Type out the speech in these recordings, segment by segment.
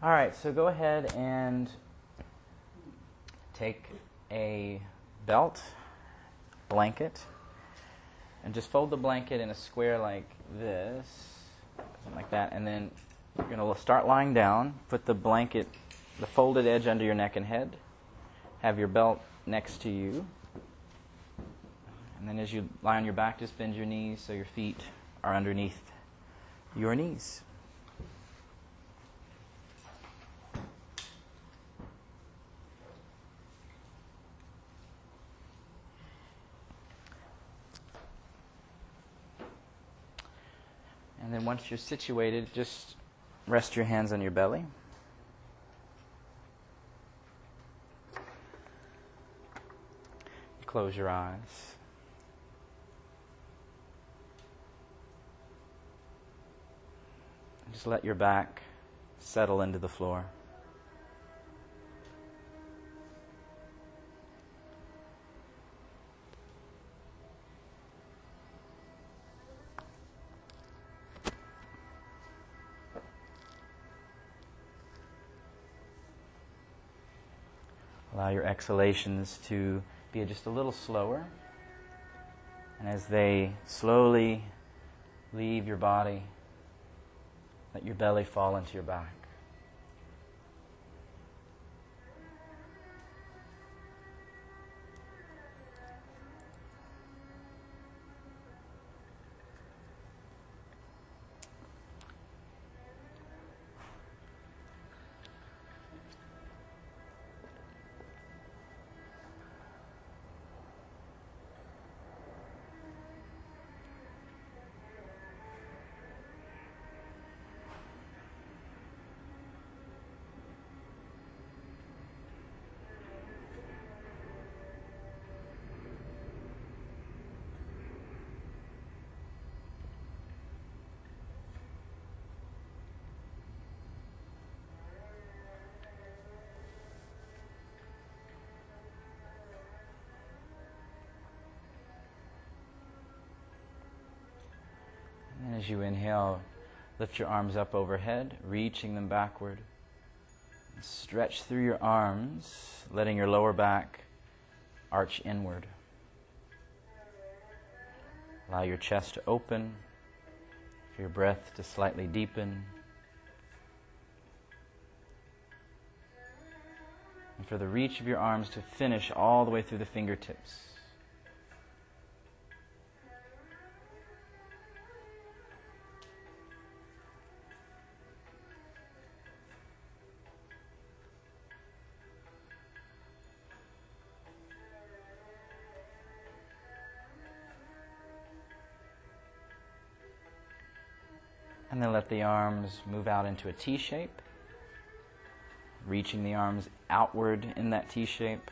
All right, so go ahead and take a belt, blanket, and just fold the blanket in a square like this, something like that, and then you're going to start lying down. Put the blanket, the folded edge under your neck and head. Have your belt next to you. And then as you lie on your back, just bend your knees so your feet are underneath your knees. Once you're situated, just rest your hands on your belly. Close your eyes. Just let your back settle into the floor. Exhalations to be just a little slower. And as they slowly leave your body, let your belly fall into your back. As you inhale, lift your arms up overhead, reaching them backward. Stretch through your arms, letting your lower back arch inward. Allow your chest to open, for your breath to slightly deepen, and for the reach of your arms to finish all the way through the fingertips. Arms move out into a T shape, reaching the arms outward in that T shape.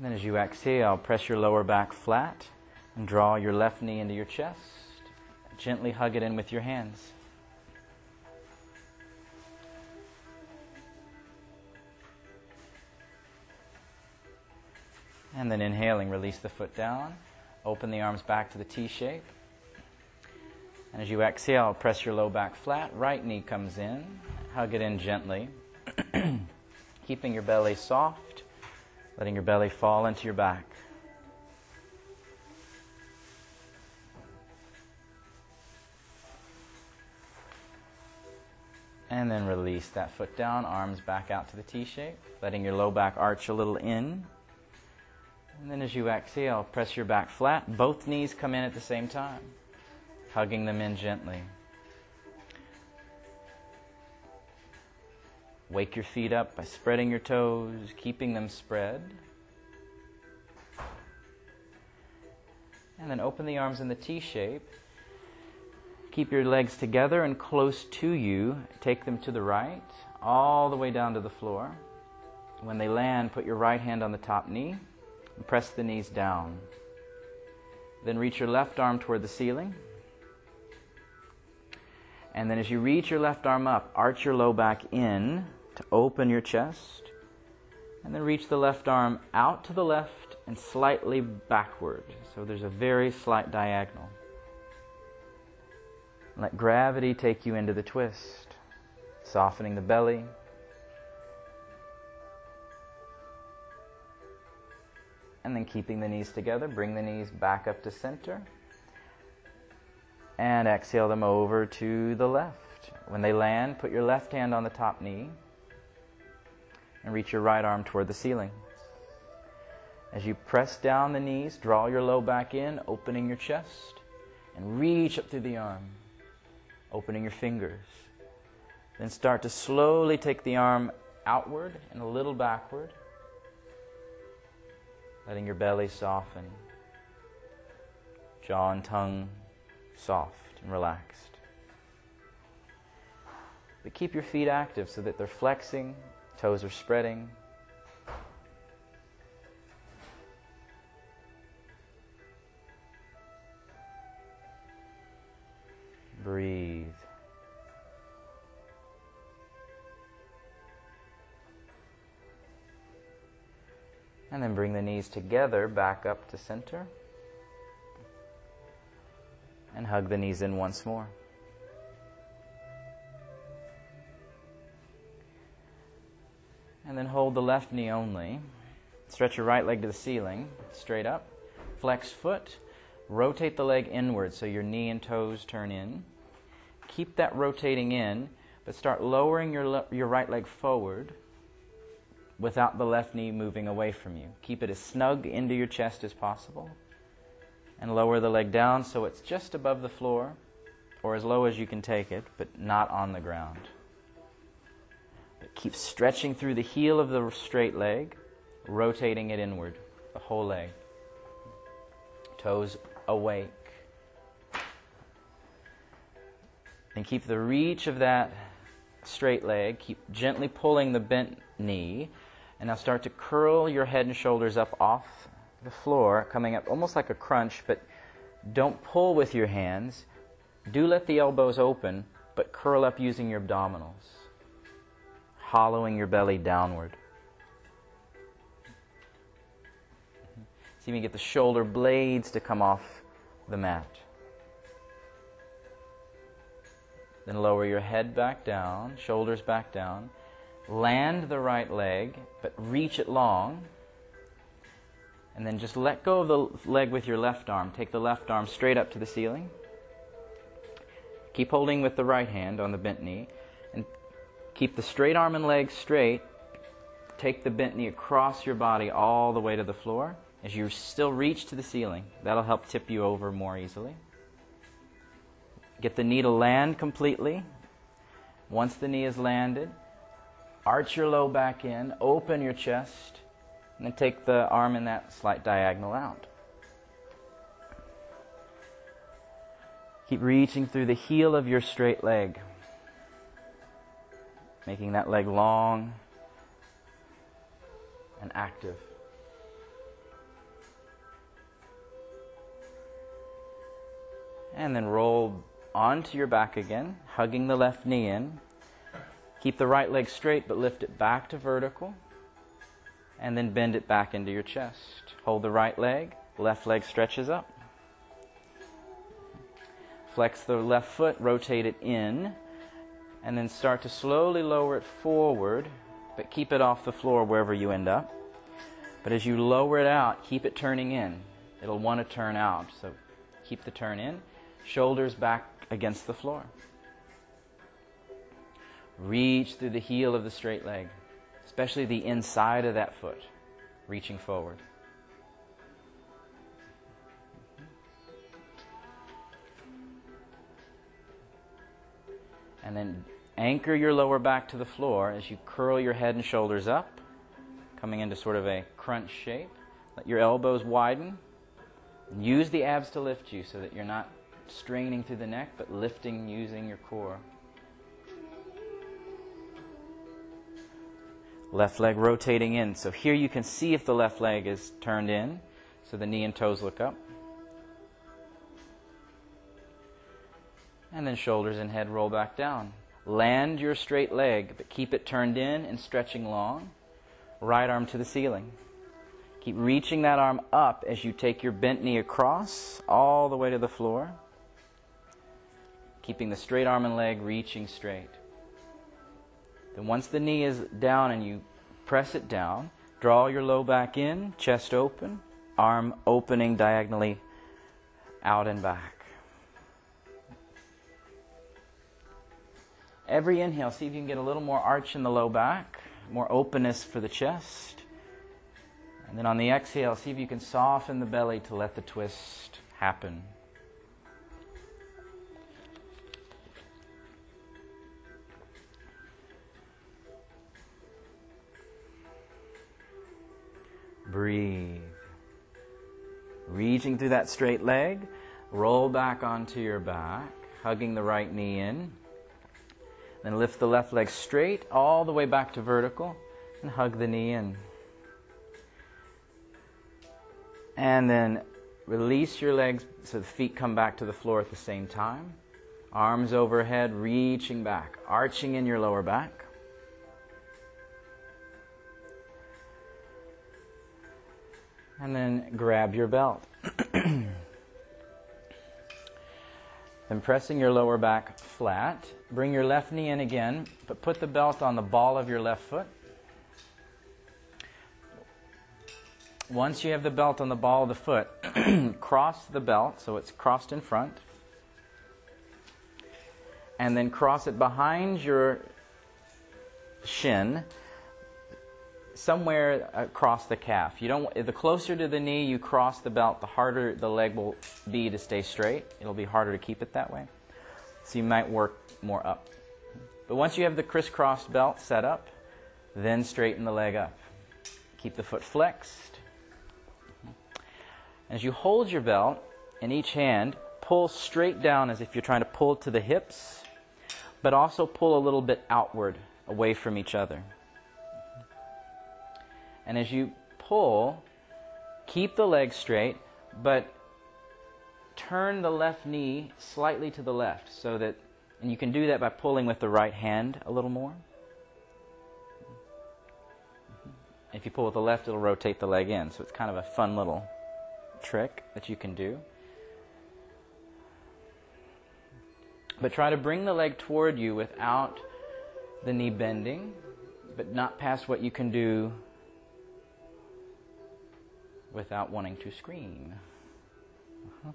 Then as you exhale, press your lower back flat and draw your left knee into your chest. Gently hug it in with your hands. And then inhaling, release the foot down. Open the arms back to the T shape. And as you exhale, press your low back flat. Right knee comes in. Hug it in gently. Keeping your belly soft, letting your belly fall into your back. And then release that foot down, arms back out to the T shape, letting your low back arch a little in. And then as you exhale, press your back flat. Both knees come in at the same time, hugging them in gently. Wake your feet up by spreading your toes, keeping them spread. And then open the arms in the T shape. Keep your legs together and close to you. Take them to the right, all the way down to the floor. When they land, put your right hand on the top knee and press the knees down. Then reach your left arm toward the ceiling. And then as you reach your left arm up, arch your low back in to open your chest. And then reach the left arm out to the left and slightly backward. So there's a very slight diagonal. Let gravity take you into the twist, softening the belly. And then keeping the knees together, bring the knees back up to center. And exhale them over to the left. When they land, put your left hand on the top knee and reach your right arm toward the ceiling. As you press down the knees, draw your low back in, opening your chest, and reach up through the arm, opening your fingers. Then start to slowly take the arm outward and a little backward, letting your belly soften, jaw and tongue soft and relaxed. But keep your feet active so that they're flexing, toes are spreading, Breathe. And then bring the knees together back up to center. And hug the knees in once more. And then hold the left knee only. Stretch your right leg to the ceiling, straight up. Flex foot. Rotate the leg inward so your knee and toes turn in keep that rotating in, but start lowering your, le- your right leg forward without the left knee moving away from you. Keep it as snug into your chest as possible. And lower the leg down so it's just above the floor, or as low as you can take it, but not on the ground. But keep stretching through the heel of the straight leg, rotating it inward, the whole leg. Toes awake. And keep the reach of that straight leg. Keep gently pulling the bent knee. And now start to curl your head and shoulders up off the floor, coming up almost like a crunch, but don't pull with your hands. Do let the elbows open, but curl up using your abdominals, hollowing your belly downward. See if you get the shoulder blades to come off the mat. Then lower your head back down, shoulders back down. Land the right leg, but reach it long. And then just let go of the leg with your left arm. Take the left arm straight up to the ceiling. Keep holding with the right hand on the bent knee. And keep the straight arm and leg straight. Take the bent knee across your body all the way to the floor as you still reach to the ceiling. That'll help tip you over more easily. Get the knee to land completely. Once the knee is landed, arch your low back in, open your chest, and then take the arm in that slight diagonal out. Keep reaching through the heel of your straight leg, making that leg long and active. And then roll onto your back again, hugging the left knee in. Keep the right leg straight, but lift it back to vertical. And then bend it back into your chest. Hold the right leg, left leg stretches up. Flex the left foot, rotate it in, and then start to slowly lower it forward, but keep it off the floor wherever you end up. But as you lower it out, keep it turning in. It'll want to turn out, so keep the turn in. Shoulders back against the floor. Reach through the heel of the straight leg, especially the inside of that foot, reaching forward. And then anchor your lower back to the floor as you curl your head and shoulders up, coming into sort of a crunch shape. Let your elbows widen. Use the abs to lift you so that you're not straining through the neck, but lifting using your core. Left leg rotating in. So here you can see if the left leg is turned in, so the knee and toes look up. And then shoulders and head roll back down. Land your straight leg, but keep it turned in and stretching long. Right arm to the ceiling. Keep reaching that arm up as you take your bent knee across all the way to the floor. Keeping the straight arm and leg reaching straight. Then, once the knee is down and you press it down, draw your low back in, chest open, arm opening diagonally out and back. Every inhale, see if you can get a little more arch in the low back, more openness for the chest. And then on the exhale, see if you can soften the belly to let the twist happen. Breathe. Reaching through that straight leg, roll back onto your back, hugging the right knee in. Then lift the left leg straight all the way back to vertical and hug the knee in. And then release your legs so the feet come back to the floor at the same time. Arms overhead, reaching back, arching in your lower back. And then grab your belt. then pressing your lower back flat. Bring your left knee in again, but put the belt on the ball of your left foot. Once you have the belt on the ball of the foot, cross the belt so it's crossed in front. And then cross it behind your shin, somewhere across the calf. You don't. The closer to the knee you cross the belt, the harder the leg will be to stay straight. It'll be harder to keep it that way. So you might work more up. But once you have the crisscrossed belt set up, then straighten the leg up. Keep the foot flexed. As you hold your belt in each hand, pull straight down as if you're trying to pull to the hips, but also pull a little bit outward away from each other. And as you pull, keep the leg straight, but turn the left knee slightly to the left so that, and you can do that by pulling with the right hand a little more. If you pull with the left, it'll rotate the leg in. So it's kind of a fun little trick that you can do. But try to bring the leg toward you without the knee bending, but not past what you can do without wanting to scream. Uh-huh.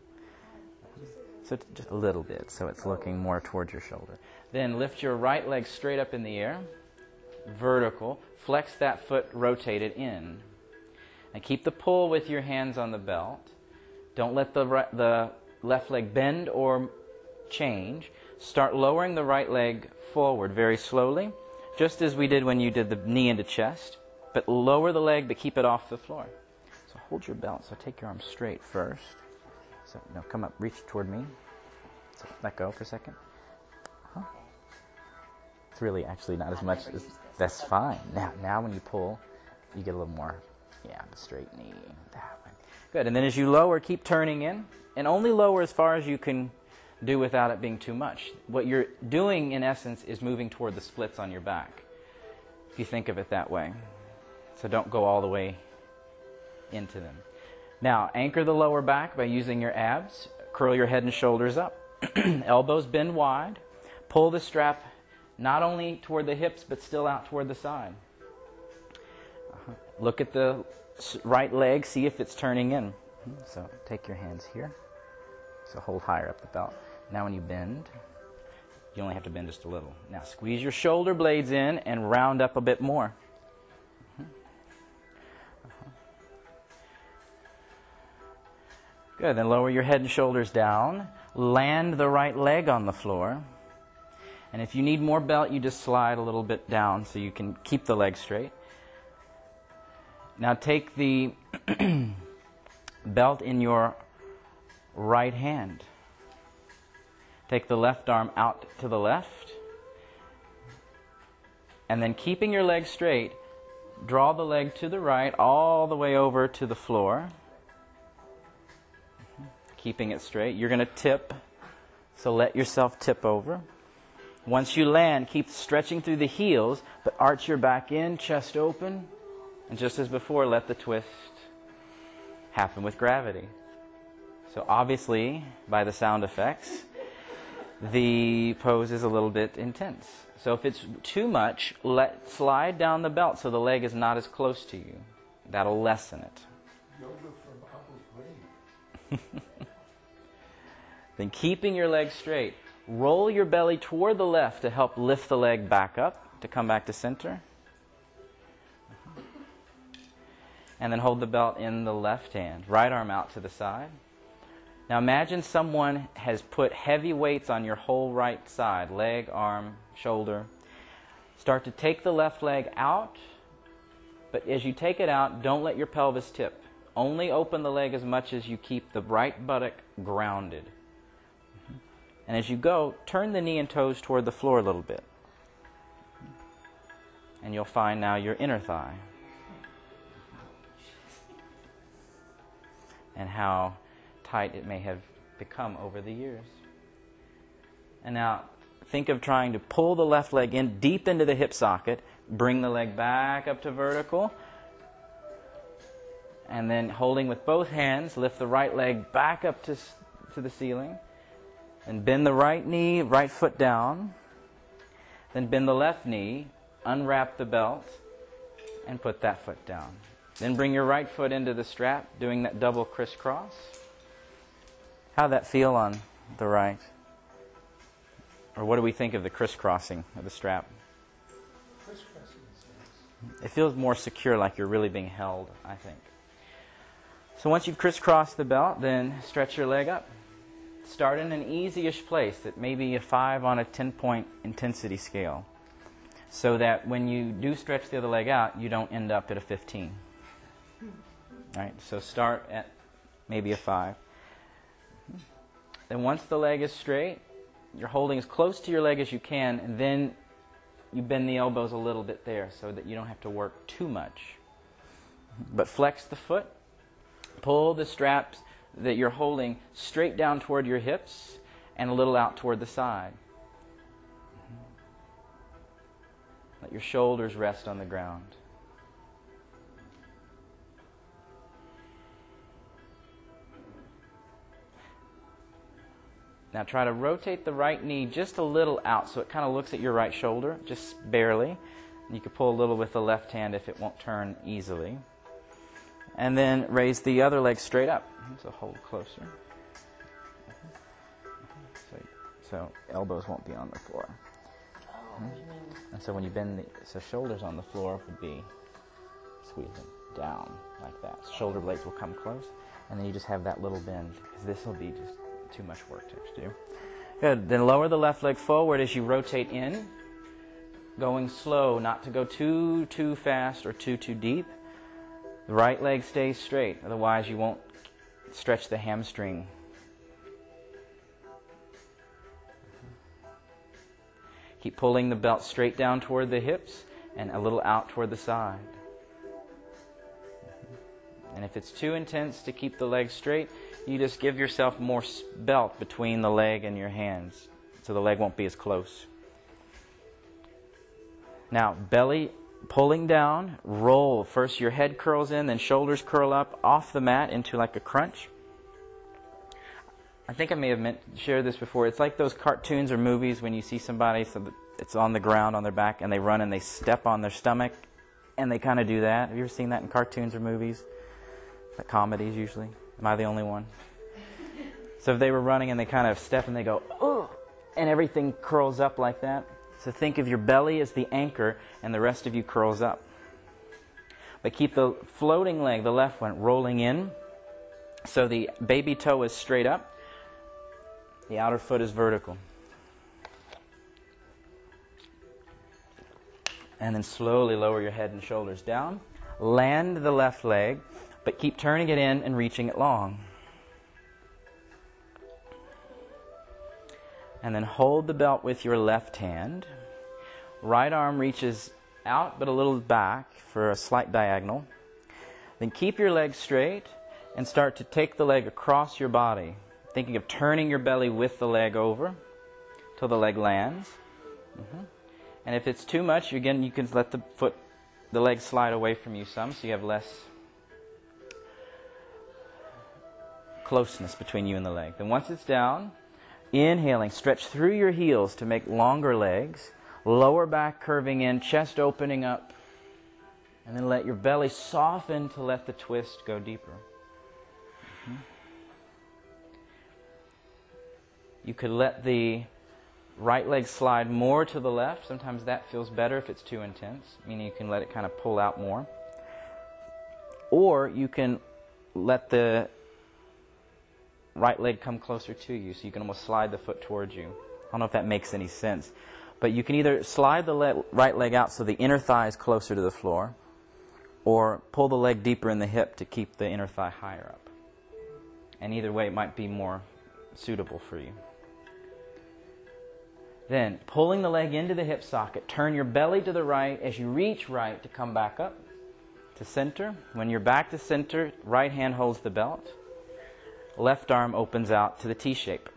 So just a little bit, so it's looking more towards your shoulder. Then lift your right leg straight up in the air, vertical. Flex that foot, rotate it in. And keep the pull with your hands on the belt. Don't let the, the left leg bend or change. Start lowering the right leg forward very slowly, just as we did when you did the knee into chest. But lower the leg, but keep it off the floor. Hold your belt. So take your arm straight first. So now come up, reach toward me. So let go for a second. Huh? It's really actually not as much as that's fine. Now, now when you pull, you get a little more yeah, the straight knee. That way. Good. And then as you lower, keep turning in. And only lower as far as you can do without it being too much. What you're doing, in essence, is moving toward the splits on your back, if you think of it that way. So don't go all the way into them. Now, anchor the lower back by using your abs. Curl your head and shoulders up. Elbows bend wide. Pull the strap not only toward the hips, but still out toward the side. Uh-huh. Look at the right leg, see if it's turning in. Hmm, so take your hands here. So hold higher up the belt. Now when you bend, you only have to bend just a little. Now squeeze your shoulder blades in and round up a bit more. Good. Then lower your head and shoulders down. Land the right leg on the floor. And if you need more belt, you just slide a little bit down so you can keep the leg straight. Now take the belt in your right hand. Take the left arm out to the left. And then keeping your leg straight, draw the leg to the right all the way over to the floor. Keeping it straight. You're going to tip, so let yourself tip over. Once you land, keep stretching through the heels, but arch your back in, chest open. And just as before, let the twist happen with gravity. So obviously, by the sound effects, the pose is a little bit intense. So if it's too much, let slide down the belt so the leg is not as close to you. That'll lessen it. Then keeping your leg straight, roll your belly toward the left to help lift the leg back up to come back to center. And then hold the belt in the left hand, right arm out to the side. Now imagine someone has put heavy weights on your whole right side, leg, arm, shoulder. Start to take the left leg out, but as you take it out, don't let your pelvis tip. Only open the leg as much as you keep the right buttock grounded. And as you go, turn the knee and toes toward the floor a little bit. And you'll find now your inner thigh. And how tight it may have become over the years. And now think of trying to pull the left leg in deep into the hip socket, bring the leg back up to vertical, and then holding with both hands, lift the right leg back up to, to the ceiling, and bend the right knee, right foot down, then bend the left knee, unwrap the belt, and put that foot down. Then bring your right foot into the strap, doing that double crisscross. How'd that feel on the right? Or what do we think of the crisscrossing of the strap? It feels more secure, like you're really being held, I think. So once you've crisscrossed the belt, then stretch your leg up. Start in an easy-ish place that may be a 5 on a 10-point intensity scale. So that when you do stretch the other leg out, you don't end up at a 15. All right, so start at maybe a 5. Then once the leg is straight, you're holding as close to your leg as you can, and then you bend the elbows a little bit there so that you don't have to work too much. But flex the foot, pull the straps that you're holding straight down toward your hips and a little out toward the side. Mm-hmm. Let your shoulders rest on the ground. Now try to rotate the right knee just a little out so it kind of looks at your right shoulder, just barely. You can pull a little with the left hand if it won't turn easily. And then raise the other leg straight up. So hold closer. So, so elbows won't be on the floor. Oh, and so when you bend the so shoulders on the floor would be squeeze them down like that. Shoulder blades will come close, and then you just have that little bend because this will be just too much work to do. Good. Then lower the left leg forward as you rotate in, going slow, not to go too too fast or too too deep. The right leg stays straight, otherwise you won't stretch the hamstring. Keep pulling the belt straight down toward the hips and a little out toward the side. And if it's too intense to keep the leg straight, you just give yourself more belt between the leg and your hands so the leg won't be as close. Now, belly pulling down, roll. First your head curls in, then shoulders curl up off the mat into like a crunch. I think I may have meant shared this before. It's like those cartoons or movies when you see somebody so it's on the ground on their back and they run and they step on their stomach and they kind of do that. Have you ever seen that in cartoons or movies? The comedies usually. Am I the only one? So if they were running and they kind of step and they go, oh, and everything curls up like that. So think of your belly as the anchor and the rest of you curls up. But keep the floating leg, the left one, rolling in. So the baby toe is straight up. The outer foot is vertical. And then slowly lower your head and shoulders down. Land the left leg, but keep turning it in and reaching it long. And then hold the belt with your left hand. Right arm reaches out but a little back for a slight diagonal. Then keep your leg straight and start to take the leg across your body, thinking of turning your belly with the leg over till the leg lands. Mm-hmm. And if it's too much, again, you can let the foot, the leg slide away from you some so you have less closeness between you and the leg. Then once it's down, inhaling, stretch through your heels to make longer legs, lower back curving in, chest opening up, and then let your belly soften to let the twist go deeper. Mm-hmm. You could let the right leg slide more to the left. Sometimes that feels better if it's too intense, meaning you can let it kind of pull out more. Or you can let the right leg come closer to you, so you can almost slide the foot towards you. I don't know if that makes any sense. But you can either slide the le- right leg out so the inner thigh is closer to the floor, or pull the leg deeper in the hip to keep the inner thigh higher up. And either way, it might be more suitable for you. Then, pulling the leg into the hip socket, turn your belly to the right as you reach right to come back up to center. When you're back to center, right hand holds the belt. Left arm opens out to the T shape.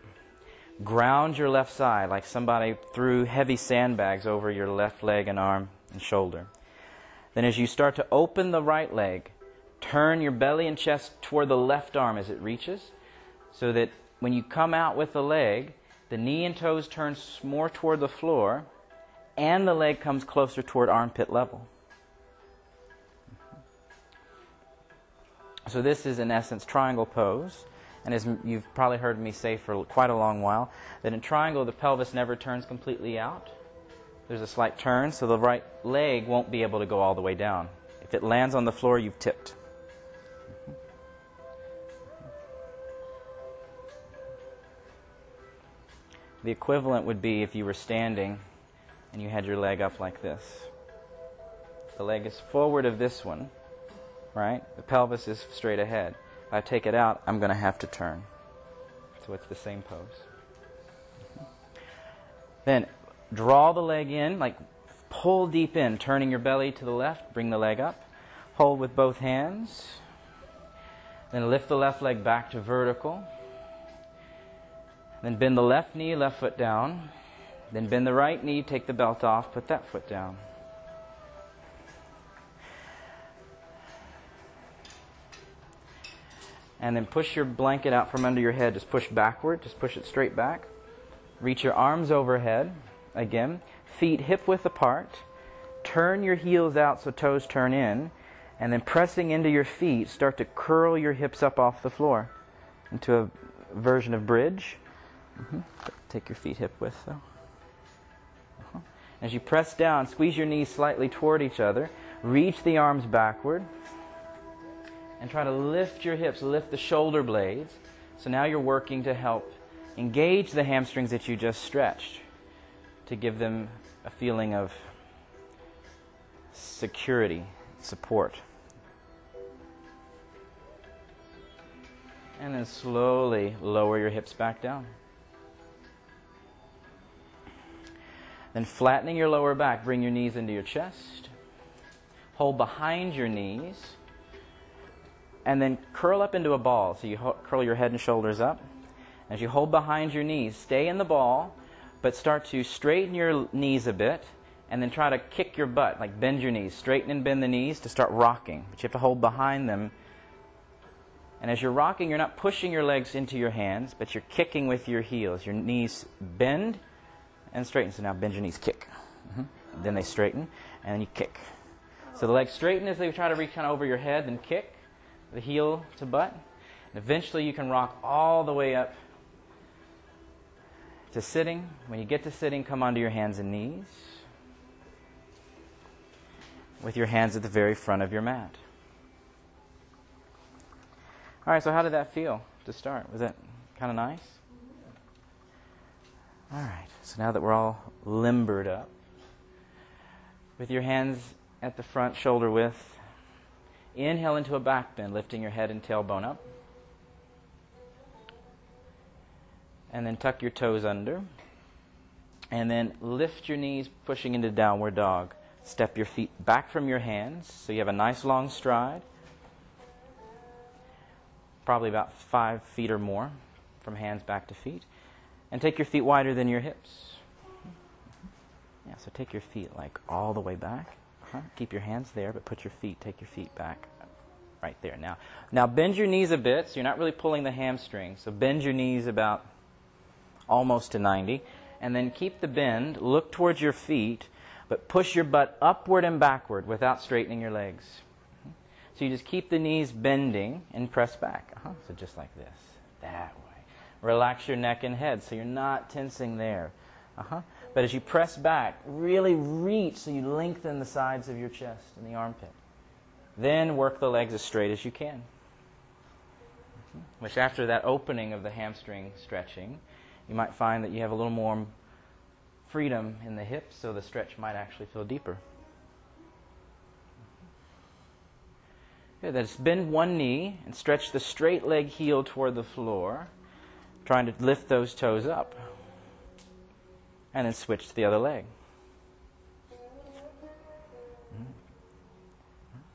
Ground your left side like somebody threw heavy sandbags over your left leg and arm and shoulder. Then, as you start to open the right leg, turn your belly and chest toward the left arm as it reaches, so that when you come out with the leg, the knee and toes turn more toward the floor, and the leg comes closer toward armpit level. So, this is in essence triangle pose. And as you've probably heard me say for quite a long while, that in triangle the pelvis never turns completely out. There's a slight turn, so the right leg won't be able to go all the way down. If it lands on the floor, you've tipped. The equivalent would be if you were standing and you had your leg up like this. The leg is forward of this one, right? The pelvis is straight ahead. I take it out, I'm going to have to turn. So it's the same pose. Then draw the leg in, like pull deep in, turning your belly to the left, bring the leg up. Hold with both hands. Then lift the left leg back to vertical. Then bend the left knee, left foot down. Then bend the right knee, take the belt off, put that foot down. And then push your blanket out from under your head. Just push backward, just push it straight back. Reach your arms overhead. Again, feet hip width apart. Turn your heels out so toes turn in. And then pressing into your feet, start to curl your hips up off the floor into a version of bridge. Mm-hmm. Take your feet hip width though. Uh-huh. As you press down, squeeze your knees slightly toward each other. Reach the arms backward. And try to lift your hips, lift the shoulder blades. So now you're working to help engage the hamstrings that you just stretched to give them a feeling of security, support. And then slowly lower your hips back down. Then flattening your lower back, bring your knees into your chest. Hold behind your knees. And then curl up into a ball. So you ho- curl your head and shoulders up. As you hold behind your knees, stay in the ball, but start to straighten your knees a bit. And then try to kick your butt, like bend your knees. Straighten and bend the knees to start rocking. But you have to hold behind them. And as you're rocking, you're not pushing your legs into your hands, but you're kicking with your heels. Your knees bend and straighten. So now bend your knees, kick. Mm-hmm. Then they straighten, and then you kick. So the legs straighten as they try to reach kind of over your head, then kick, the heel to butt. And eventually you can rock all the way up to sitting. When you get to sitting, come onto your hands and knees with your hands at the very front of your mat. All right, so how did that feel to start? Was that kind of nice? All right, so now that we're all limbered up, with your hands at the front, shoulder width, inhale into a back bend, lifting your head and tailbone up. And then tuck your toes under. And then lift your knees, pushing into downward dog. Step your feet back from your hands so you have a nice long stride. Probably about five feet or more from hands back to feet. And take your feet wider than your hips. Yeah, so take your feet like all the way back. Uh-huh. Keep your hands there, but put your feet, take your feet back right there. Now, now bend your knees a bit, so you're not really pulling the hamstring. So bend your knees about almost to 90, and then keep the bend. Look towards your feet, but push your butt upward and backward without straightening your legs. So you just keep the knees bending and press back. Uh-huh. So just like this, that way. Relax your neck and head, so you're not tensing there. Uh-huh. But as you press back, really reach so you lengthen the sides of your chest and the armpit. Then work the legs as straight as you can. Which, after that opening of the hamstring stretching, you might find that you have a little more freedom in the hips, so the stretch might actually feel deeper. Good. Then bend one knee and stretch the straight leg heel toward the floor, trying to lift those toes up. And then switch to the other leg.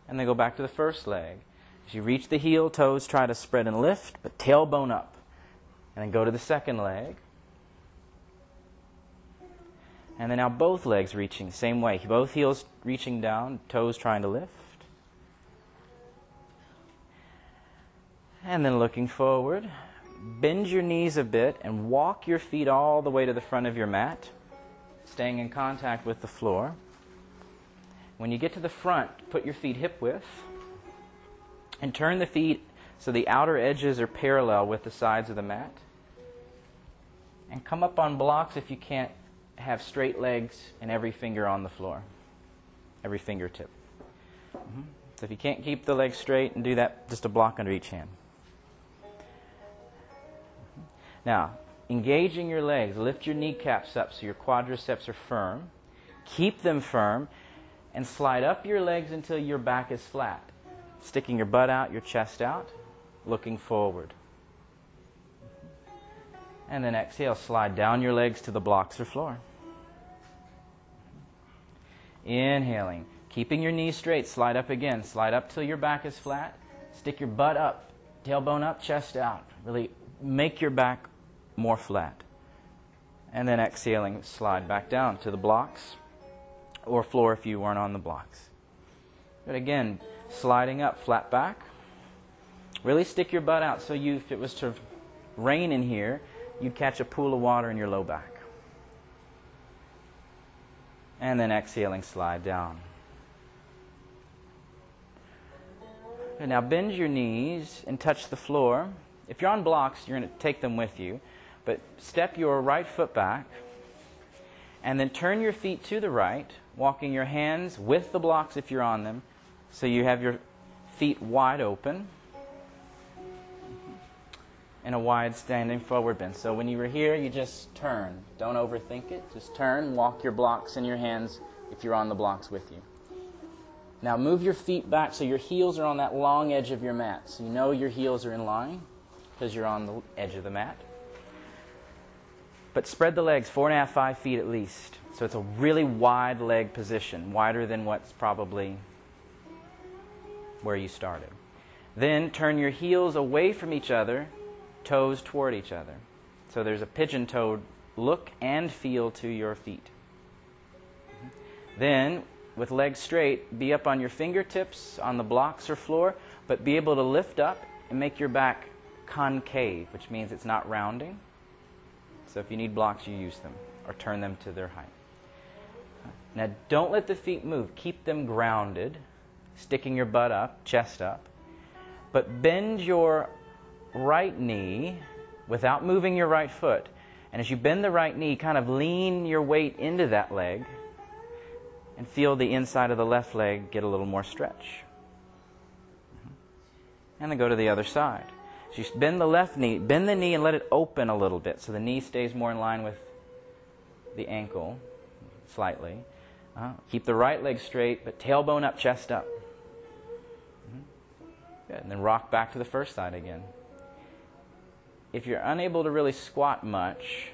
and then go back to the first leg. As you reach the heel, toes try to spread and lift, but tailbone up. And then go to the second leg. And then now both legs reaching, same way. Both heels reaching down, toes trying to lift. And then looking forward, bend your knees a bit and walk your feet all the way to the front of your mat, staying in contact with the floor. When you get to the front, put your feet hip width and turn the feet so the outer edges are parallel with the sides of the mat. And come up on blocks if you can't have straight legs and every finger on the floor, every fingertip. Mm-hmm. So if you can't keep the legs straight, and do that just a block under each hand. Now, engaging your legs, lift your kneecaps up so your quadriceps are firm. Keep them firm and slide up your legs until your back is flat, sticking your butt out, your chest out, looking forward. And then exhale, slide down your legs to the blocks or floor. Inhaling, keeping your knees straight, slide up again, slide up till your back is flat, stick your butt up, tailbone up, chest out. Really make your back more flat. And then exhaling, slide back down to the blocks or floor if you weren't on the blocks. But again, sliding up, flat back. Really stick your butt out so you, if it was to rain in here, you'd catch a pool of water in your low back. And then exhaling, slide down. And now bend your knees and touch the floor. If you're on blocks, you're going to take them with you. But step your right foot back and then turn your feet to the right walking your hands with the blocks if you're on them, so you have your feet wide open in a wide standing forward bend. So when you were here, you just turn. Don't overthink it. Just turn, walk your blocks in your hands if you're on the blocks with you. Now move your feet back so your heels are on that long edge of your mat. So you know your heels are in line because you're on the edge of the mat. But spread the legs four and a half, five feet at least. So it's a really wide leg position, wider than what's probably where you started. Then turn your heels away from each other, toes toward each other. So there's a pigeon toed look and feel to your feet. Then, with legs straight, be up on your fingertips on the blocks or floor, but be able to lift up and make your back concave, which means it's not rounding. So if you need blocks, you use them or turn them to their height. Now, don't let the feet move. Keep them grounded, sticking your butt up, chest up. But bend your right knee without moving your right foot. And as you bend the right knee, kind of lean your weight into that leg and feel the inside of the left leg get a little more stretch. And then go to the other side. So you bend the left knee, bend the knee and let it open a little bit so the knee stays more in line with the ankle slightly. Uh, keep the right leg straight, but tailbone up, chest up. Mm-hmm. Good. And then rock back to the first side again. If you're unable to really squat much,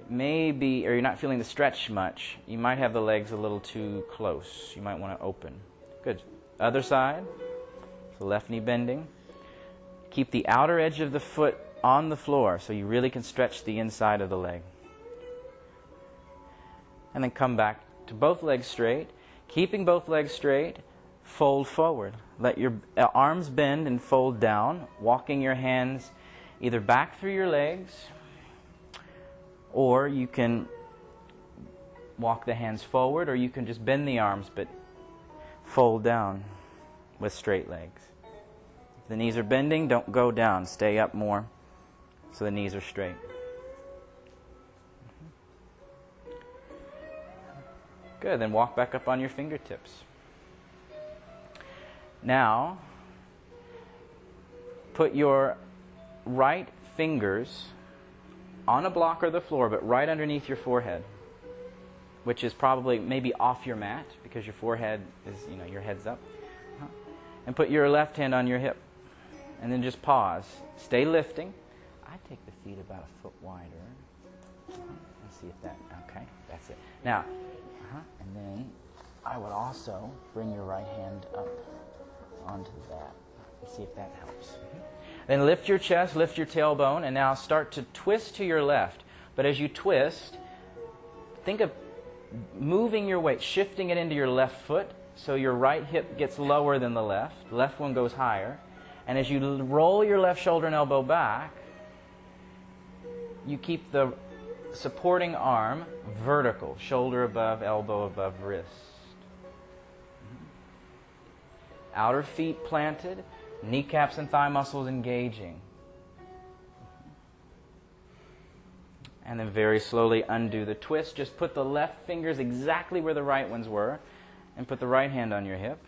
it may be, or you're not feeling the stretch much, you might have the legs a little too close. You might want to open. Good. Other side. So left knee bending. Keep the outer edge of the foot on the floor so you really can stretch the inside of the leg. And then come back to both legs straight, keeping both legs straight. fold forward. Let your uh, arms bend and fold down, walking your hands either back through your legs or you can walk the hands forward or you can just bend the arms but fold down with straight legs. If the knees are bending, don't go down. Stay up more so the knees are straight. Good. Then walk back up on your fingertips. Now, put your right fingers on a block or the floor, but right underneath your forehead, which is probably maybe off your mat because your forehead is, you know, your head's up. And put your left hand on your hip. And then just pause. Stay lifting. I take the feet about a foot wider. Let's see if that, okay, that's it. Now, uh-huh. and then I would also bring your right hand up onto that. Let's see if that helps. Then lift your chest, lift your tailbone, and now start to twist to your left. But as you twist, think of moving your weight, shifting it into your left foot so your right hip gets lower than the left. Left one goes higher. And as you roll your left shoulder and elbow back, you keep the supporting arm vertical, shoulder above, elbow above wrist. Mm-hmm. Outer feet planted, kneecaps and thigh muscles engaging. Mm-hmm. And then very slowly undo the twist. Just put the left fingers exactly where the right ones were and put the right hand on your hip.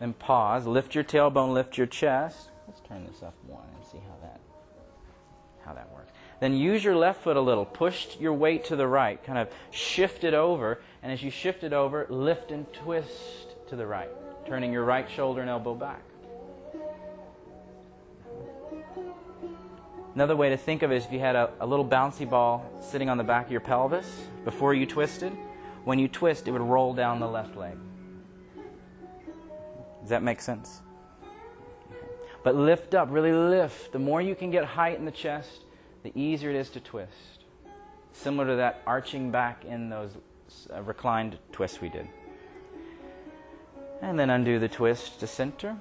Then pause, lift your tailbone, lift your chest. Let's turn this up one and see how that how that works. Then use your left foot a little. Push your weight to the right. Kind of shift it over. And as you shift it over, lift and twist to the right, turning your right shoulder and elbow back. Another way to think of it is if you had a, a little bouncy ball sitting on the back of your pelvis before you twisted, when you twist, it would roll down the left leg. Does that make sense? But lift up, really lift. The more you can get height in the chest, the easier it is to twist. Similar to that arching back in those uh, reclined twists we did. And then undo the twist to center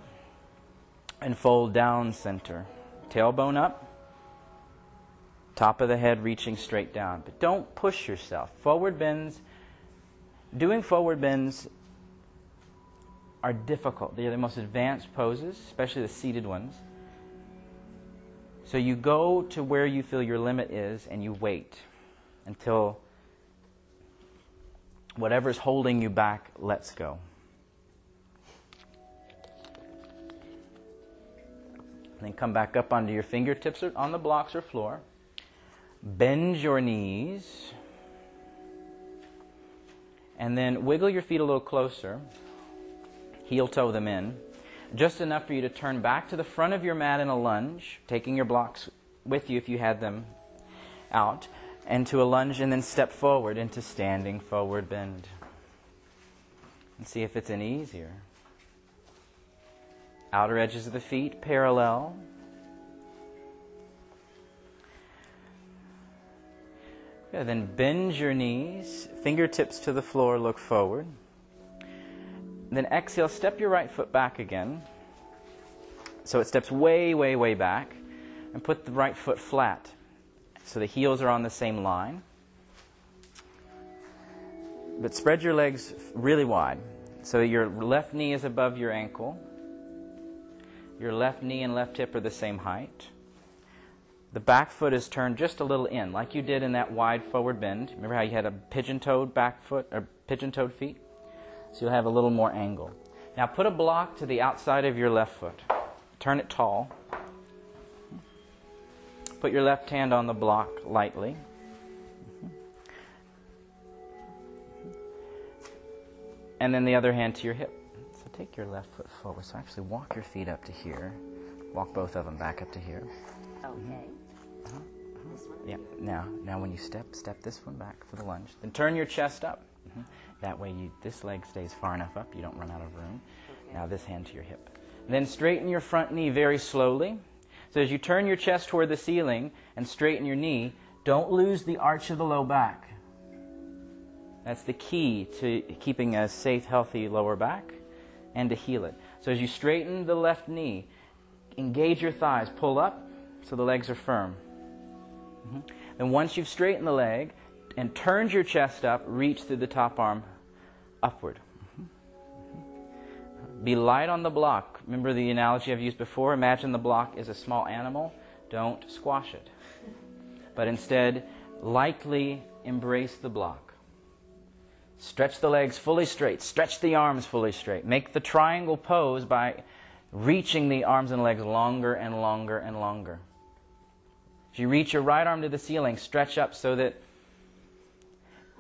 and fold down center. Tailbone up, top of the head reaching straight down. But don't push yourself. Forward bends, doing forward bends are difficult. They are the most advanced poses, especially the seated ones. So you go to where you feel your limit is and you wait until whatever's holding you back lets go. Then come back up onto your fingertips or on the blocks or floor. Bend your knees. And then wiggle your feet a little closer heel toe them in, just enough for you to turn back to the front of your mat in a lunge, taking your blocks with you if you had them out, and to a lunge, and then step forward into standing forward bend. And see if it's any easier. Outer edges of the feet parallel. Then bend your knees, fingertips to the floor, look forward. Then exhale, step your right foot back again. So it steps way, way, way back. And put the right foot flat. So the heels are on the same line. But spread your legs really wide. So your left knee is above your ankle. Your left knee and left hip are the same height. The back foot is turned just a little in, like you did in that wide forward bend. Remember how you had a pigeon toed back foot or pigeon toed feet? So you'll have a little more angle. Now put a block to the outside of your left foot. Turn it tall. Put your left hand on the block lightly. And then the other hand to your hip. So take your left foot forward. So actually walk your feet up to here. Walk both of them back up to here. Okay. Uh-huh. Yeah. Now, now when you step, step this one back for the lunge. Then turn your chest up. Mm-hmm. That way, you, this leg stays far enough up, you don't run out of room. Okay. Now, this hand to your hip. Then straighten your front knee very slowly. So, as you turn your chest toward the ceiling and straighten your knee, don't lose the arch of the low back. That's the key to keeping a safe, healthy lower back and to heal it. So as you straighten the left knee, engage your thighs, pull up so the legs are firm. Mm-hmm. And once you've straightened the leg and turned your chest up, reach through the top arm upward. Be light on the block. Remember the analogy I've used before? Imagine the block is a small animal. Don't squash it. But instead, lightly embrace the block. Stretch the legs fully straight. Stretch the arms fully straight. Make the triangle pose by reaching the arms and legs longer and longer and longer. As you reach your right arm to the ceiling, stretch up so that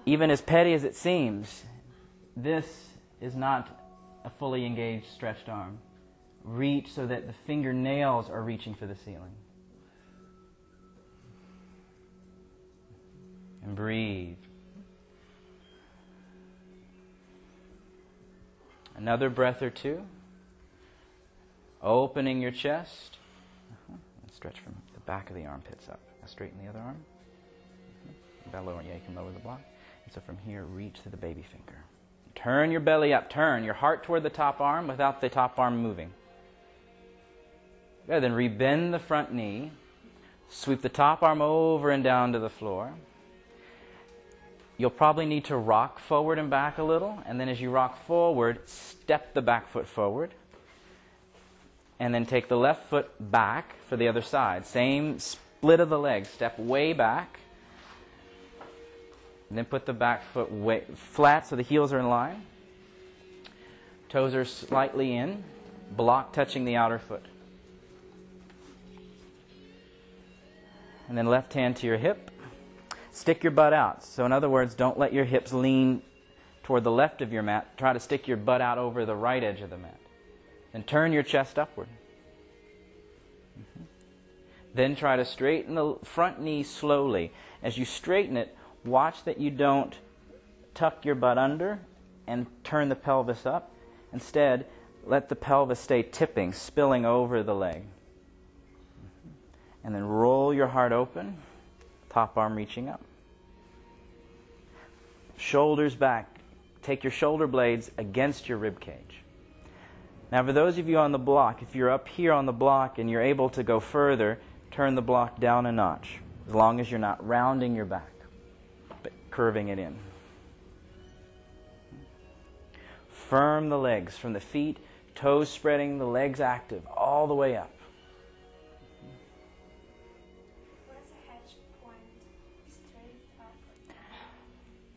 even as petty as it seems, this is not a fully engaged, stretched arm. Reach so that the fingernails are reaching for the ceiling. And breathe. Another breath or two. Opening your chest. Uh-huh. Stretch from the back of the armpits up. Now straighten the other arm. Lower, yeah, you can lower the block. So from here, reach to the baby finger. Turn your belly up. Turn your heart toward the top arm without the top arm moving. Good. Then rebend the front knee. Sweep the top arm over and down to the floor. You'll probably need to rock forward and back a little, and then as you rock forward, step the back foot forward. And then take the left foot back for the other side. Same split of the leg. Step way back. And then put the back foot way, flat so the heels are in line. Toes are slightly in. Block touching the outer foot. And then left hand to your hip. Stick your butt out. So, in other words, don't let your hips lean toward the left of your mat. Try to stick your butt out over the right edge of the mat. And turn your chest upward. Mm-hmm. Then try to straighten the front knee slowly. As you straighten it, watch that you don't tuck your butt under and turn the pelvis up. Instead, let the pelvis stay tipping, spilling over the leg. And then roll your heart open top arm reaching up. Shoulders back. Take your shoulder blades against your rib cage. Now, for those of you on the block, if you're up here on the block and you're able to go further, turn the block down a notch, as long as you're not rounding your back, curving it in. Firm the legs from the feet, toes spreading, the legs active, all the way up.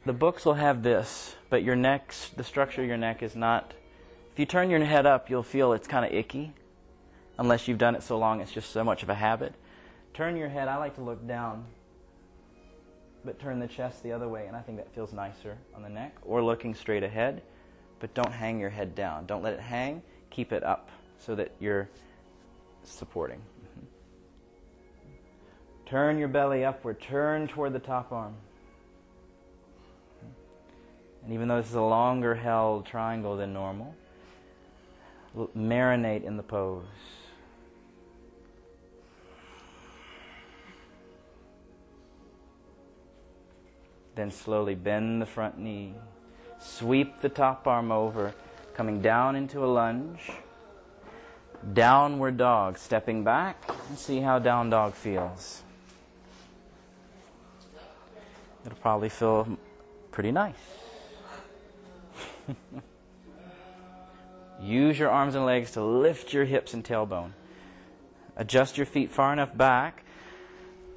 the books will have this, but your neck, the structure of your neck is not. If you turn your head up, you'll feel it's kind of icky, unless you've done it so long it's just so much of a habit. Turn your head, I like to look down, but turn the chest the other way, and I think that feels nicer on the neck, or looking straight ahead, but don't hang your head down. Don't let it hang, keep it up so that you're supporting. Mm-hmm. Turn your belly upward, turn toward the top arm. And even though this is a longer held triangle than normal, marinate in the pose. Then slowly bend the front knee. Sweep the top arm over, coming down into a lunge. Downward dog, stepping back, and see how down dog feels. It'll probably feel pretty nice. Use your arms and legs to lift your hips and tailbone. Adjust your feet far enough back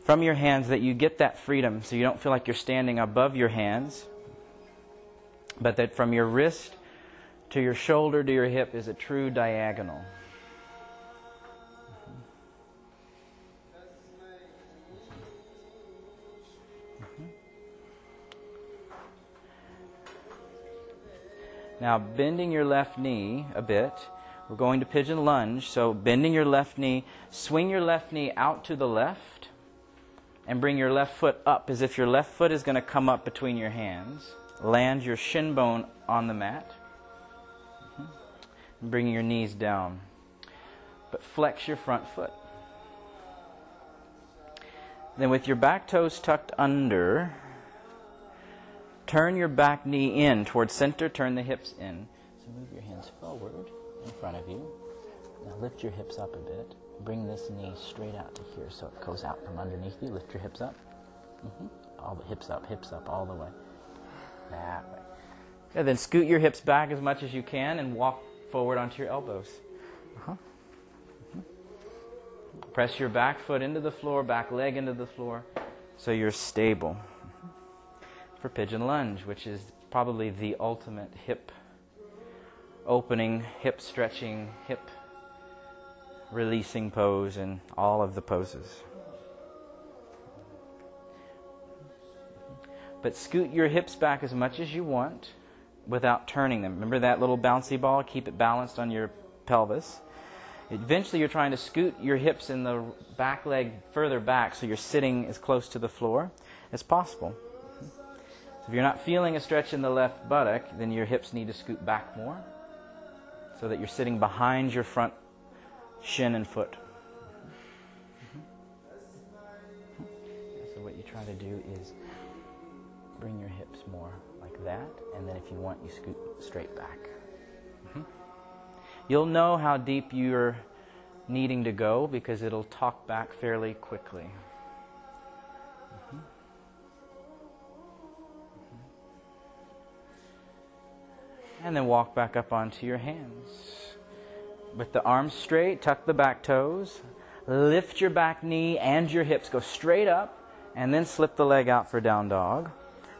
from your hands that you get that freedom so you don't feel like you're standing above your hands, but that from your wrist to your shoulder to your hip is a true diagonal. Mm-hmm. Now, bending your left knee a bit. We're going to pigeon lunge. So, bending your left knee, swing your left knee out to the left, and bring your left foot up as if your left foot is going to come up between your hands. Land your shin bone on the mat. Mm-hmm. And bringing your knees down. But flex your front foot. Then, with your back toes tucked under, turn your back knee in towards center, turn the hips in. So move your hands forward in front of you. Now lift your hips up a bit. Bring this knee straight out to here so it goes out from underneath you. Lift your hips up. hmm All the hips up, hips up, all the way. That way. And then scoot your hips back as much as you can and walk forward onto your elbows. Uh-huh. Mm-hmm. Press your back foot into the floor, back leg into the floor, so you're stable. Mm-hmm. For pigeon lunge, which is probably the ultimate hip opening, hip stretching, hip releasing pose and all of the poses. But scoot your hips back as much as you want without turning them. Remember that little bouncy ball? Keep it balanced on your pelvis. Eventually, you're trying to scoot your hips in the back leg further back so you're sitting as close to the floor as possible. So if you're not feeling a stretch in the left buttock, then your hips need to scoot back more so that you're sitting behind your front shin and foot. So, what you try to do is bring your hips more like that, and then if you want, you scoot straight back. Mm-hmm. You'll know how deep you're needing to go because it'll talk back fairly quickly. Mm-hmm. And then walk back up onto your hands. With the arms straight, tuck the back toes, lift your back knee and your hips, go straight up, and then slip the leg out for down dog.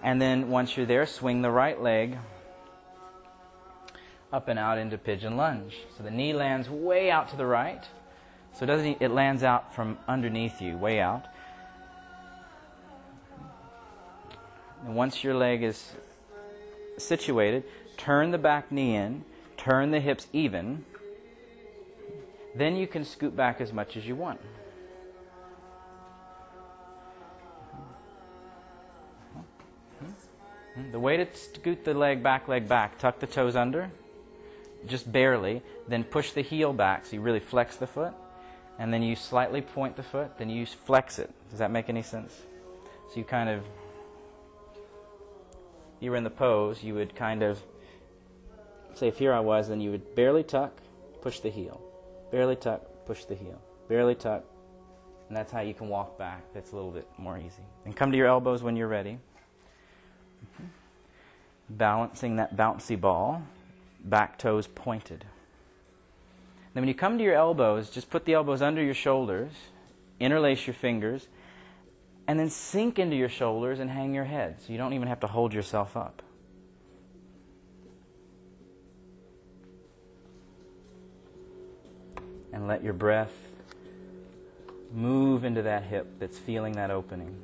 And then once you're there, swing the right leg up and out into pigeon lunge. So the knee lands way out to the right. So it doesn't it lands out from underneath you, way out. And once your leg is situated, turn the back knee in, turn the hips even. Then you can scoot back as much as you want. The way to scoot the leg back, leg back, tuck the toes under, just barely, then push the heel back so you really flex the foot, and then you slightly point the foot, then you flex it. Does that make any sense? So you kind of, you were in the pose, you would kind of, say if here I was, then you would barely tuck, push the heel, barely tuck, push the heel, barely tuck, and that's how you can walk back. That's a little bit more easy. And come to your elbows when you're ready. Mm-hmm. Balancing that bouncy ball, back toes pointed. Then when you come to your elbows, just put the elbows under your shoulders, interlace your fingers, and then sink into your shoulders and hang your head. So you don't even have to hold yourself up. And let your breath move into that hip that's feeling that opening.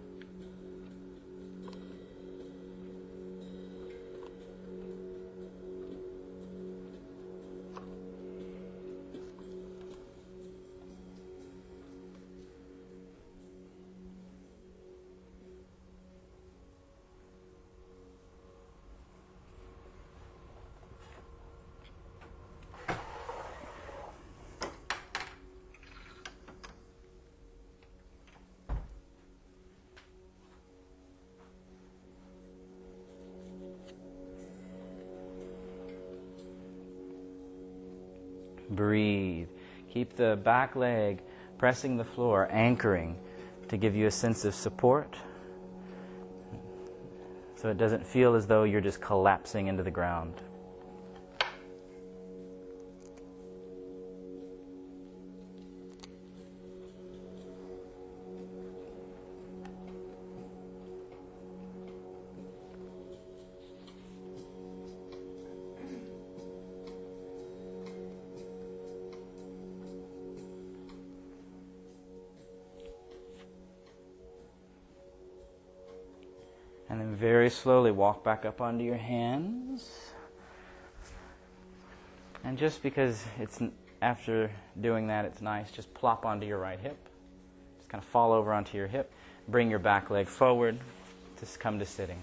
Breathe. Keep the back leg pressing the floor, anchoring to give you a sense of support. So it doesn't feel as though you're just collapsing into the ground. Slowly walk back up onto your hands. And just because it's after doing that, it's nice, just plop onto your right hip. Just kind of fall over onto your hip. Bring your back leg forward. Just come to sitting.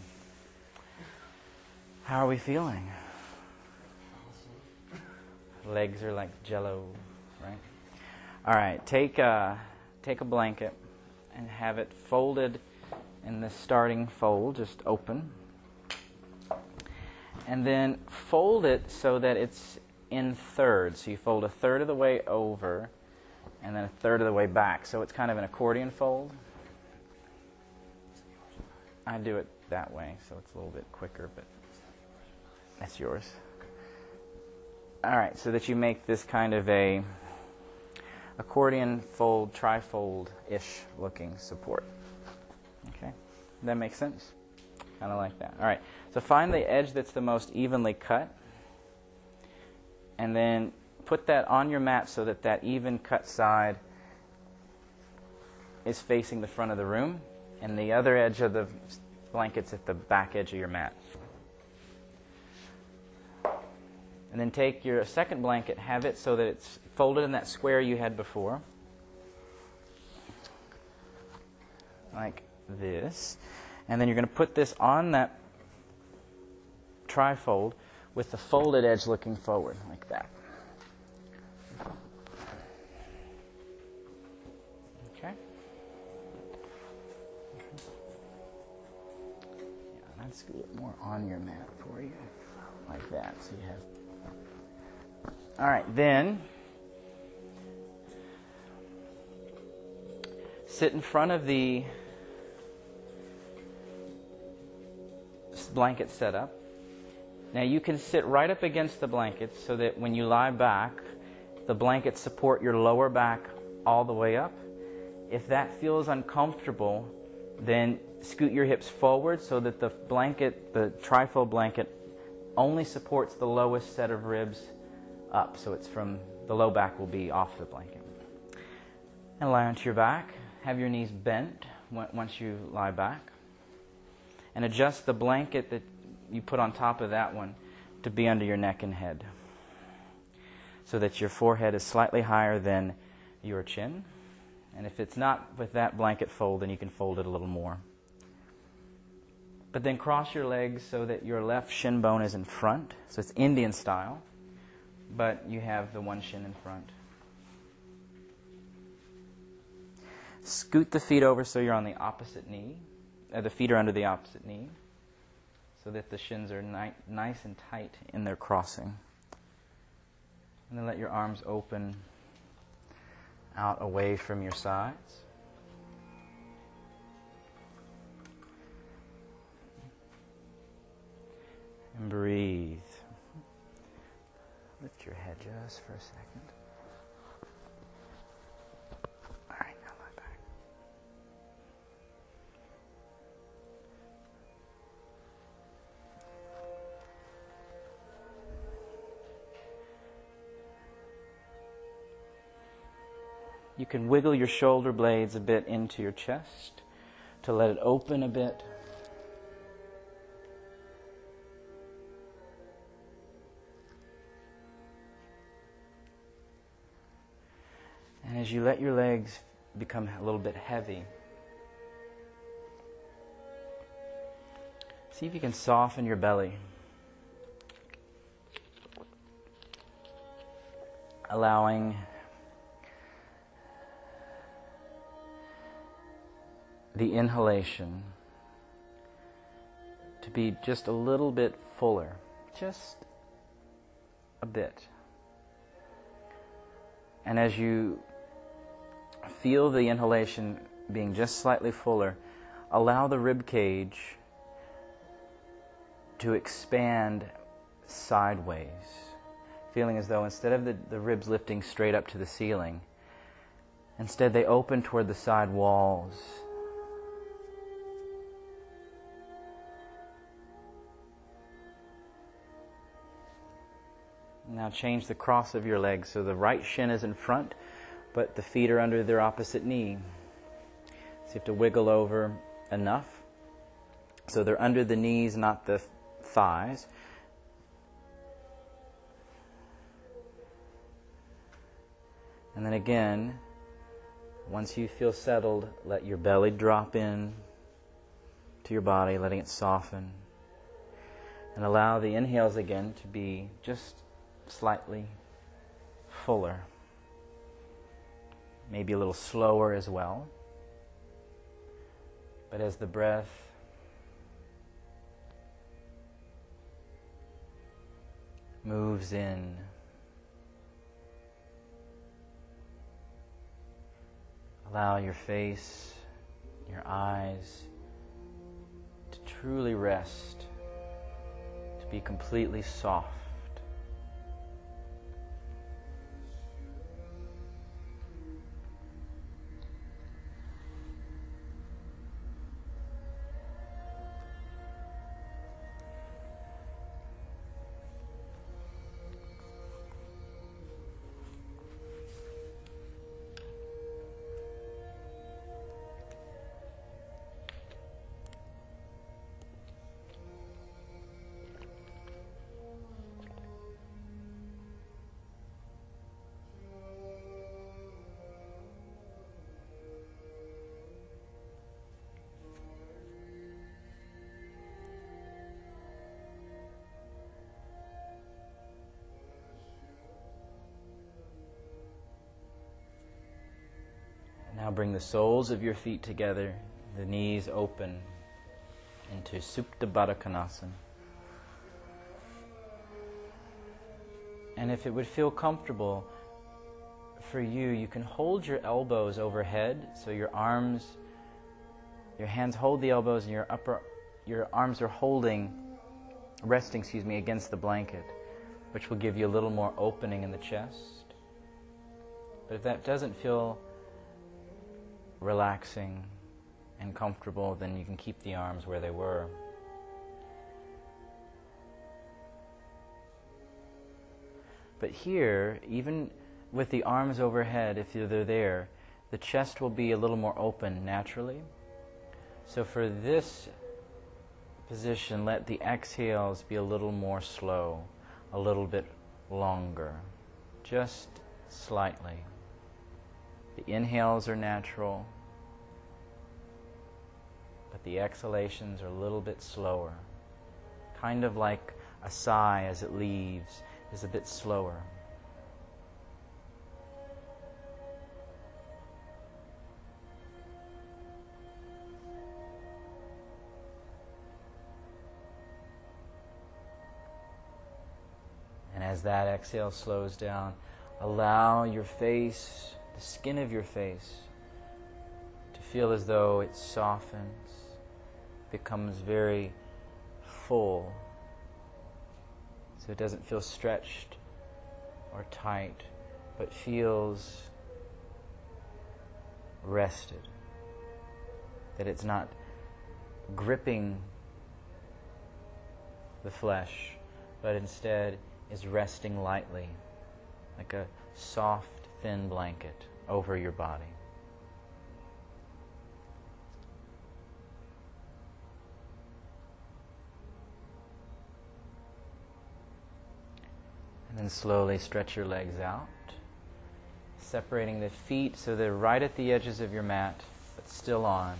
How are we feeling? Legs are like jello, right? All right, take a, take a blanket and have it folded in the starting fold, just open. And then fold it so that it's in thirds. So you fold a third of the way over and then a third of the way back. So it's kind of an accordion fold. I do it that way, so it's a little bit quicker, but that's yours. All right, so that you make this kind of a accordion fold, trifold ish looking support. That makes sense? Kind of like that. All right, so find the edge that's the most evenly cut, and then put that on your mat so that that even cut side is facing the front of the room, and the other edge of the blanket's at the back edge of your mat. And then take your second blanket, have it so that it's folded in that square you had before. Like this. And then you're going to put this on that trifold with the folded edge looking forward, like that. Okay? Yeah, let's get more on your mat for you, like that. So you have. All right, then sit in front of the blanket set up. Now you can sit right up against the blankets so that when you lie back, the blankets support your lower back all the way up. If that feels uncomfortable, then scoot your hips forward so that the blanket, the trifold blanket, only supports the lowest set of ribs up. So it's from the low back will be off the blanket. And lie onto your back. Have your knees bent once you lie back and adjust the blanket that you put on top of that one to be under your neck and head so that your forehead is slightly higher than your chin. And if it's not with that blanket fold, then you can fold it a little more. But then cross your legs so that your left shin bone is in front. So it's Indian style, but you have the one shin in front. Scoot the feet over so you're on the opposite knee uh, the feet are under the opposite knee so that the shins are ni- nice and tight in their crossing. And then let your arms open out away from your sides. And breathe. Lift your head just for a second. Can wiggle your shoulder blades a bit into your chest to let it open a bit. And as you let your legs become a little bit heavy, see if you can soften your belly. Allowing the inhalation to be just a little bit fuller, just a bit. And as you feel the inhalation being just slightly fuller, allow the rib cage to expand sideways, feeling as though instead of the, the ribs lifting straight up to the ceiling, instead they open toward the side walls Now change the cross of your legs so the right shin is in front, but the feet are under their opposite knee. So you have to wiggle over enough. So they're under the knees, not the thighs. And then again, once you feel settled, let your belly drop in to your body, letting it soften. And allow the inhales again to be just slightly fuller, maybe a little slower as well. But as the breath moves in. Allow your face, your eyes to truly rest, to be completely soft. Bring the soles of your feet together, the knees open into Supta Baddha. And if it would feel comfortable for you, you can hold your elbows overhead so your arms, your hands hold the elbows and your upper, your arms are holding, resting, excuse me, against the blanket, which will give you a little more opening in the chest. But if that doesn't feel relaxing and comfortable, then you can keep the arms where they were. But here, even with the arms overhead, if they're there, the chest will be a little more open naturally. So for this position, let the exhales be a little more slow, a little bit longer, just slightly. The inhales are natural, but the exhalations are a little bit slower. Kind of like a sigh as it leaves is a bit slower. And as that exhale slows down, allow your face, the skin of your face, to feel as though it softens, becomes very full. So it doesn't feel stretched or tight, but feels rested. That it's not gripping the flesh, but instead is resting lightly, like a soft, thin blanket over your body. And then slowly stretch your legs out, separating the feet so they're right at the edges of your mat, but still on.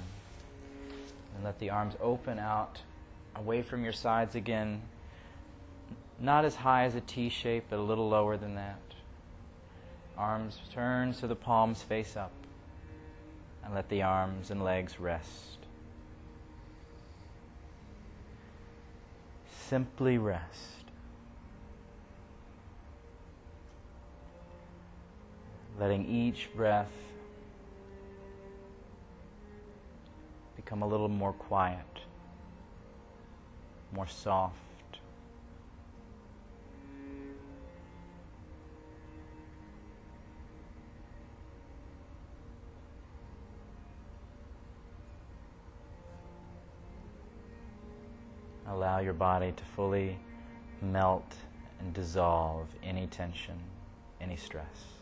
And let the arms open out away from your sides again, not as high as a T shape, but a little lower than that. Arms turn so the palms face up, and let the arms and legs rest. Simply rest. letting each breath become a little more quiet, more soft. Allow your body to fully melt and dissolve any tension, any stress.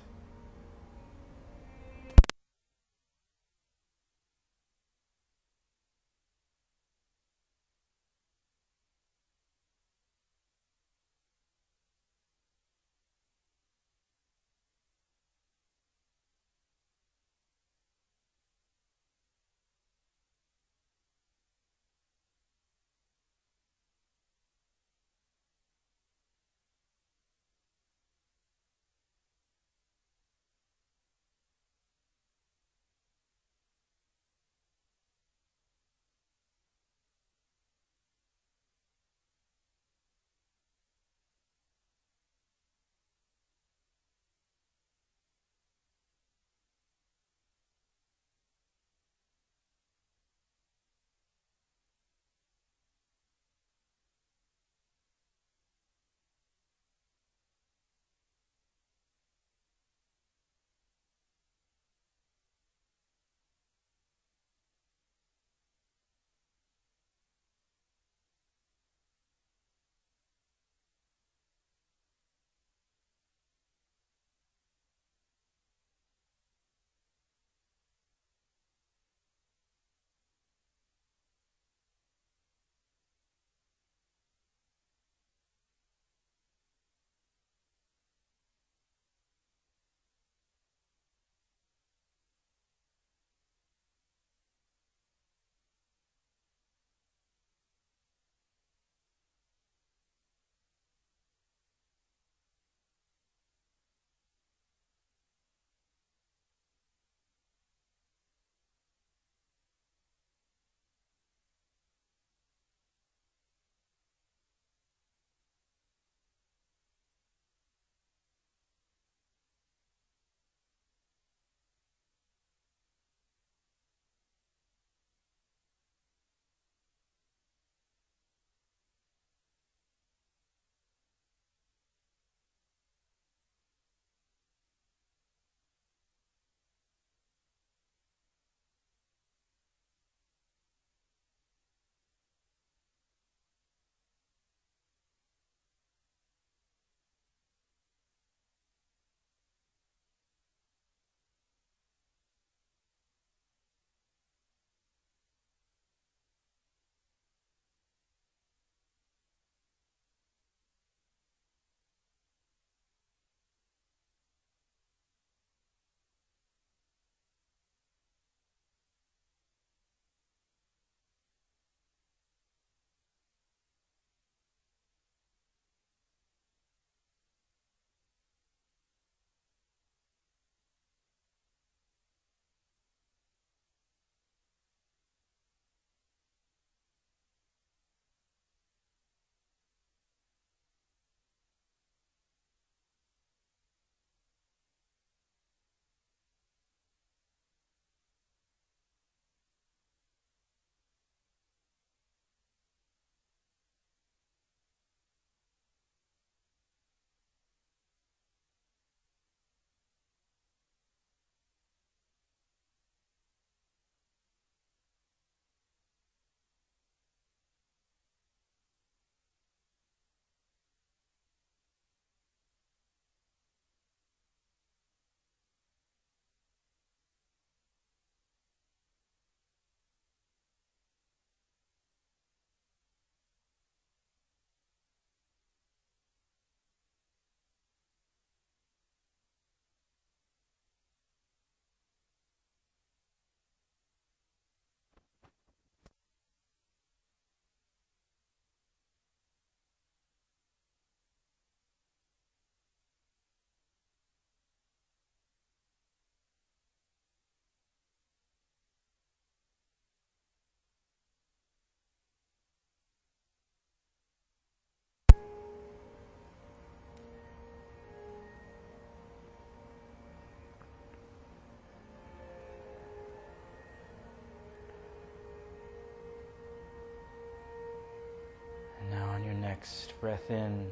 Breath in,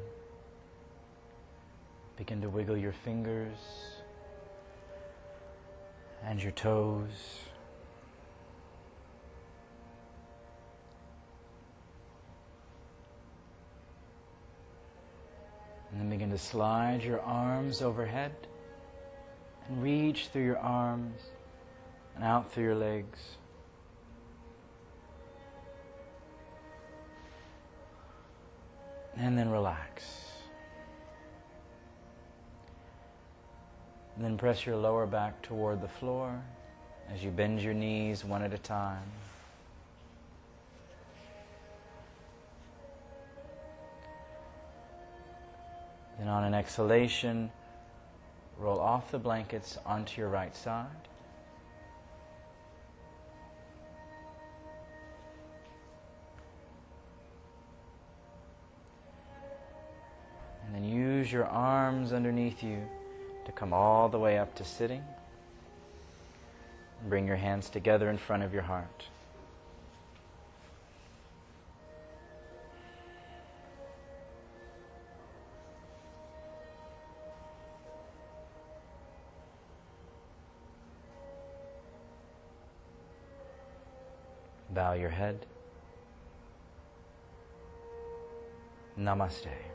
begin to wiggle your fingers and your toes. And then begin to slide your arms overhead and reach through your arms and out through your legs. And then relax. And then press your lower back toward the floor as you bend your knees one at a time. Then on an exhalation, roll off the blankets onto your right side. Use your arms underneath you to come all the way up to sitting. Bring your hands together in front of your heart. Bow your head. Namaste.